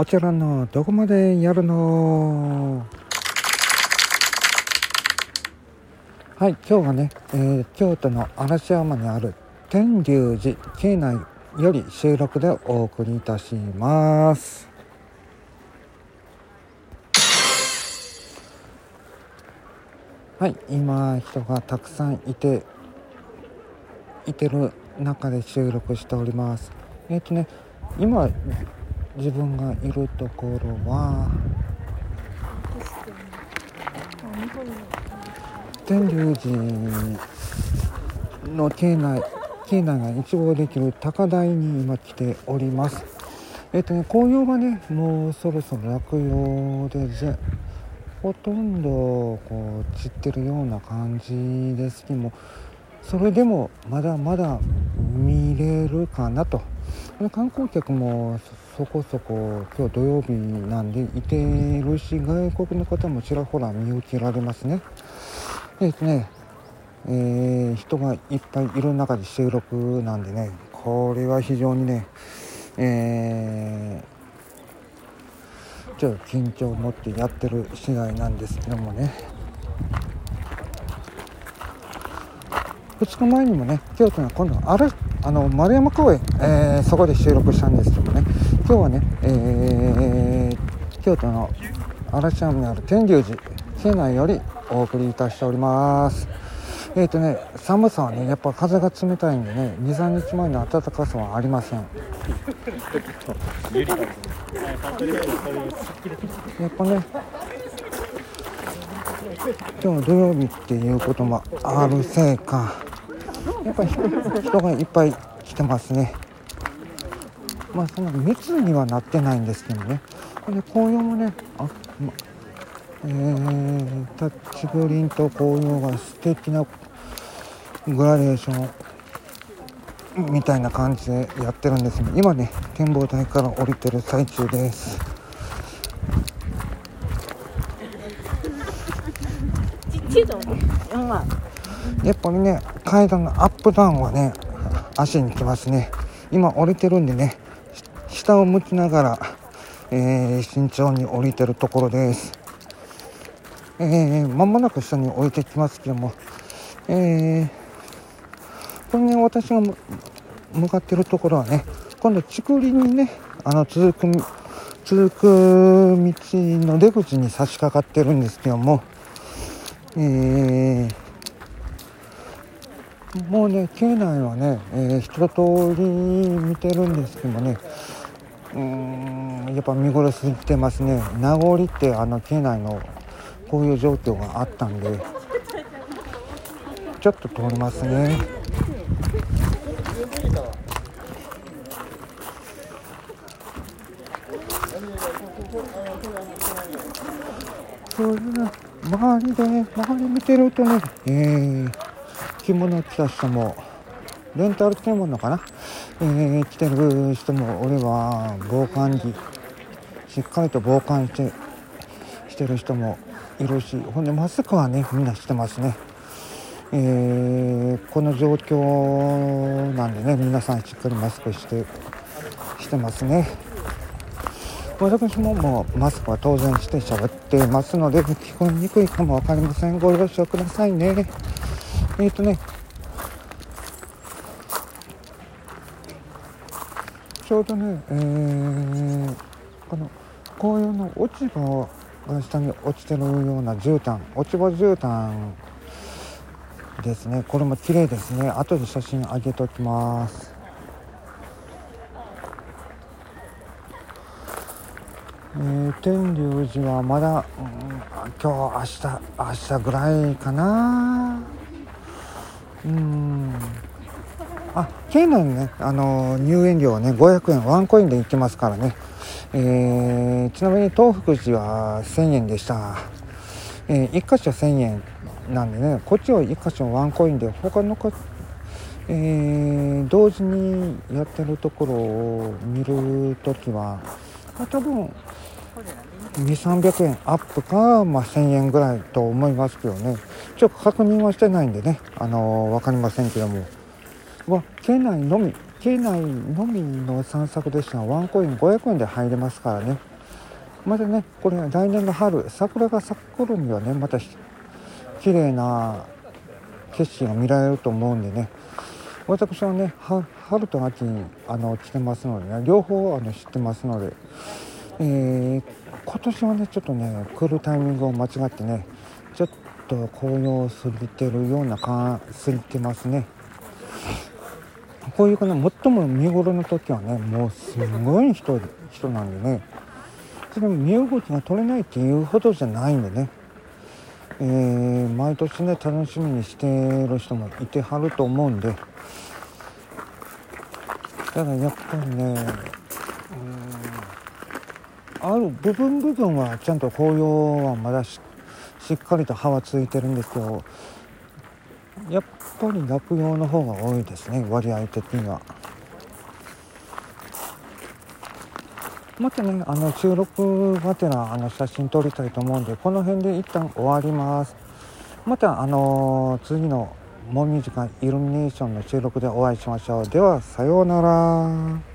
おちらのどこまでやるの？はい今日はね、えー、京都の嵐山にある天龍寺境内より収録でお送りいたします。はい今人がたくさんいていてる中で収録しております。えっ、ー、とね今自分がいるところは天龍寺の境内境内が一望できる高台に今来ております。えっ、とね紅葉がねもうそろそろ落葉でぜほとんどこう散ってるような感じですけどもそれでもまだまだ見れるかなと。観光客もそこそこ今日土曜日なんでいてるし外国の方もちらほら見受けられますね。でですね、えー、人がいっぱいいる中で収録なんでねこれは非常にねえー、ちょっと緊張を持ってやってる次第なんですけどもね。2日前にもね京都の今度あるあの丸山公園、えー、そこで収録したんですけどね。今日はね、えー、京都の嵐山にある天龍寺境内よりお送りいたしております。えっ、ー、とね寒さはねやっぱ風が冷たいんでね23日前の暖かさはありません。やっぱね今日土曜日っていうこともあるせいかやっぱり人がいっぱい来てますね。まあそんな密にはなってないんですけどね。これ紅葉もねあ、ま、えー、タッチグリーンと紅葉が素敵なグラデーションみたいな感じでやってるんですけど今ね展望台から降りてる最中です。やっぱりね階段のアップダウンはね足にきますね。今降りてるんでね下を向きながら、えー、慎重に降りてるところです。えー、間もなく下に置いてきますけどもえー、これね私が向かってるところはね今度竹林にねあの続く続く道の出口に差し掛かってるんですけどもえーもうね境内はね、えー、一通り見てるんですけどもねうんやっぱ見頃過ぎてますね。名残ってあの境内のこういう状況があったんでちょっと通りますね。そういう周りで周り見てるとねえー着物着た人もレンタル着てるものかな、えー、着てる人も俺は防寒着しっかりと防寒してしてる人もいるしほんでマスクはねみんなしてますね。えー、この状況なんでね皆さんしっかりマスクしてしてますね。私ももうマスクは当然して喋ってますので聞こえにくいかも分かりません。ご了承くださいね。えっ、ー、とねちょうどね、えー、この紅葉の落ち葉が下に落ちてるような絨毯落ち葉絨毯ですね。これも綺麗ですね。後で写真上げときます。えー、天龍寺はまだ、うん、今日明日明日ぐらいかな。うん。あ境内にねあの入園料はね500円ワンコインで行きますからね、えー、ちなみに東福寺は1000円でした、えー、1箇所1000円なんでねこっちは1箇所ワンコインで他のか、えー、同時にやってるところを見るときはま多分2300円アップか、まあ、1000円ぐらいと思いますけどね。ちょっと確認はしてないんでね、あのー、分かりませんけども。は県内のみ境内のみの散策ですがワンコイン500円で入れますからね。またねこれ来年の春桜が咲く頃にはねまた綺麗な景色が見られると思うんでね。私はね春と秋にあの来てますのでね両方あの知ってますので、えー、今年はねちょっとね来るタイミングを間違ってねちょっと紅葉を過ぎてるような感過ぎてますね。こういうかな最も見頃の時はねもうすごい人人なんでね。それも身動きが取れないっていうほどじゃないんでね。えー、毎年ね楽しみにしてる人もいてはると思うんで。ただやっぱりねある部分部分はちゃんと紅葉はまだしっかりと葉はついてるんですけどやっぱり落葉の方が多いですね割合的には。またねあの収録がてらあの写真撮りたいと思うんでこの辺で一旦終わります。またあの次のもみじかイルミネーションの収録でお会いしましょう。ではさようなら。